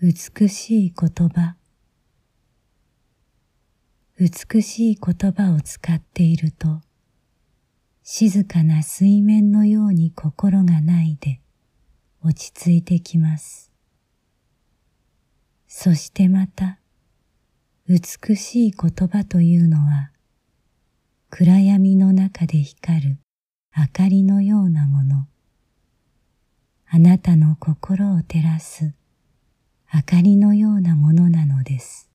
美しい言葉美しい言葉を使っていると静かな水面のように心がないで落ち着いてきます。そしてまた美しい言葉というのは暗闇の中で光る明かりのようなもの。あなたの心を照らす明かりのようなものなので。